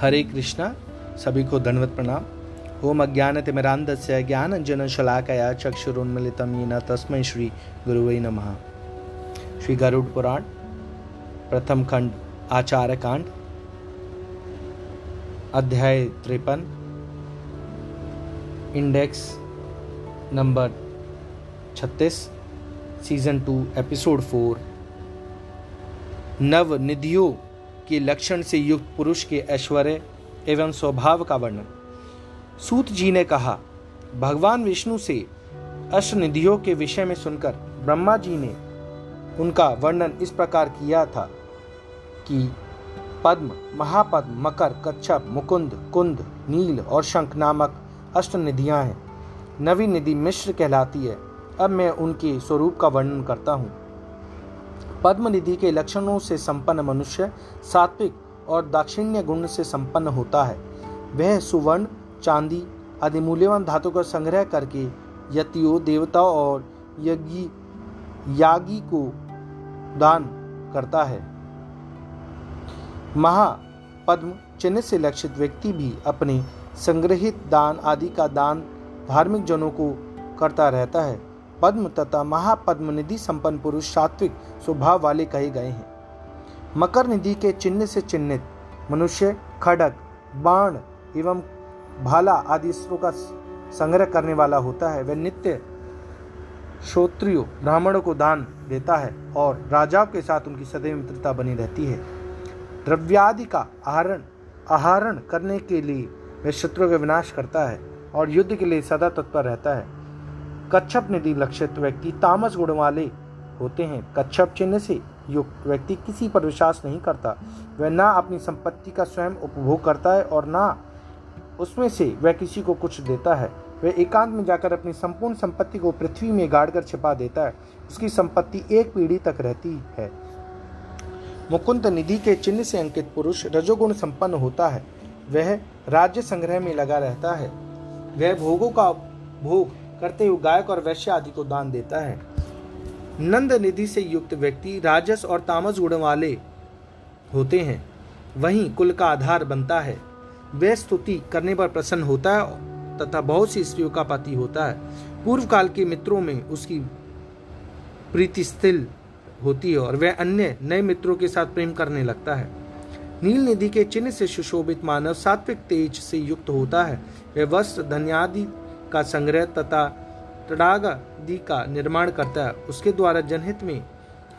हरे कृष्णा, सभी को धन्यवत प्रणाम। ओम अज्ञानतिमिरान्धस्य ज्ञानञ्जनशलाकया चक्षुरुन्मिलितं येन तस्मै श्री गुरुवै नमः। श्री गरुड़ पुराण, प्रथम खंड आचार्य कांड, अध्याय त्रेपन index number 36 season two episode four नव निधियों के लक्षण से युक्त पुरुष के ऐश्वर्य एवं स्वभाव का वर्णन। सूत जी ने कहा, भगवान विष्णु से अष्टनिधियों के विषय में सुनकर ब्रह्मा जी ने उनका वर्णन इस प्रकार किया था कि पद्म, महापद्म, मकर, कच्छप, मुकुंद, कुंद, नील और शंख नामक अष्ट निधियाँ हैं। नवी निधि मिश्र कहलाती है। अब मैं उनके स्वरूप का वर्णन करता हूँ। पद्मनिधि के लक्षणों से संपन्न मनुष्य सात्विक और दाक्षिण्य गुण से संपन्न होता है। वह सुवर्ण, चांदी आदि मूल्यवान धातु का संग्रह करके यतियों देवताओं और यज्ञी, यागी को दान करता है। महा पद्म चिन्ह से लक्षित व्यक्ति भी अपने संग्रहित दान आदि का दान धार्मिक जनों को करता रहता है। पद्म तथा महापद्म निधि संपन्न पुरुष सात्विक स्वभाव वाले कहे गए हैं। मकर निधि के चिन्ह से चिन्हित मनुष्य, खड़क, बाण एवं भाला आदि का संग्रह करने वाला होता है। वह नित्य श्रोत्रियो, ब्राह्मणों को दान देता है और राजाओं के साथ उनकी सदैव मित्रता बनी रहती है। द्रव्यादि का आहरण आहरण करने के लिए वह शत्रु का विनाश करता है और युद्ध के लिए सदा तत्पर रहता है। कच्छप निधि लक्षित व्यक्ति तामस गुण वाले होते हैं। कच्छप चिन्ह से युक्त व्यक्ति किसी पर विश्वास नहीं करता। वह ना अपनी संपत्ति का स्वयं उपभोग करता है और ना उसमें से वह किसी को कुछ देता है। वह एकांत में जाकर अपनी संपूर्ण संपत्ति को पृथ्वी में गाड़ कर छिपा देता है। उसकी संपत्ति एक पीढ़ी तक रहती है। मुकुंद निधि के चिन्ह से अंकित पुरुष रजोगुण संपन्न होता है। वह राज्य संग्रह में लगा रहता है। वह भोगों का भोग करते हुए गायक और वैश्य आदि को दान देता है। नंद निधि से युक्त व्यक्ति राजस और तामस गुण वाले होते हैं। वहीं कुल का आधार बनता है। वह स्तुति करने पर प्रसन्न होता है तथा बहुत सी स्त्रियों का पति होता है। पूर्व काल के मित्रों में उसकी प्रीति स्थिल होती है और वह अन्य नए मित्रों के साथ प्रेम करने लगता है। नील निधि के चिन्ह से सुशोभित मानव सात्विक तेज से युक्त होता है। वह वस्त्र, धन्यादि का संग्रह तथा तड़ागादि का निर्माण करता है। उसके द्वारा जनहित में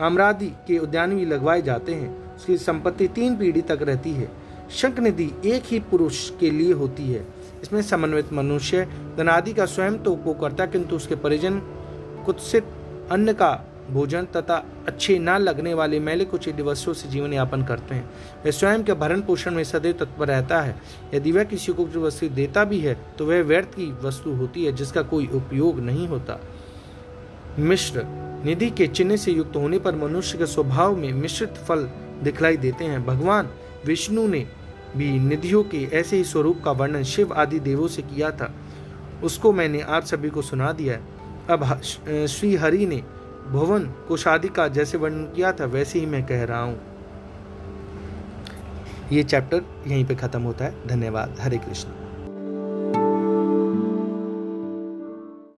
आमरादी के उद्यान भी लगवाए जाते हैं। उसकी संपत्ति तीन पीढ़ी तक रहती है। शंख निधि एक ही पुरुष के लिए होती है। इसमें समन्वित मनुष्य, धनादि का स्वयं तो उपयोग करता है, किंतु उसके परिजन कुत्सित अन्न का भोजन तथा अच्छे ना लगने वाले मैले कुछ वस्तुओं से जीवन यापन करते हैं। वह स्वयं के भरण पोषण में सदैव तत्पर रहता है। यदि वह किसी को जो वस्तु देता भी है तो वह व्यर्थ की वस्तु होती है, जिसका कोई उपयोग नहीं होता। मिश्र निधि के चिन्ह से युक्त होने पर मनुष्य के स्वभाव में मिश्रित फल दिखलाई देते हैं। भगवान विष्णु ने भी निधियों के ऐसे ही स्वरूप का वर्णन शिव आदि देवों से किया था। उसको मैंने आप सभी को सुना दिया है। अब श्री हरि ने भुवन को शादी का जैसे वर्णन किया था, वैसे ही मैं कह रहा हूँ। ये चैप्टर यहीं पे ख़त्म होता है। धन्यवाद। हरे कृष्ण।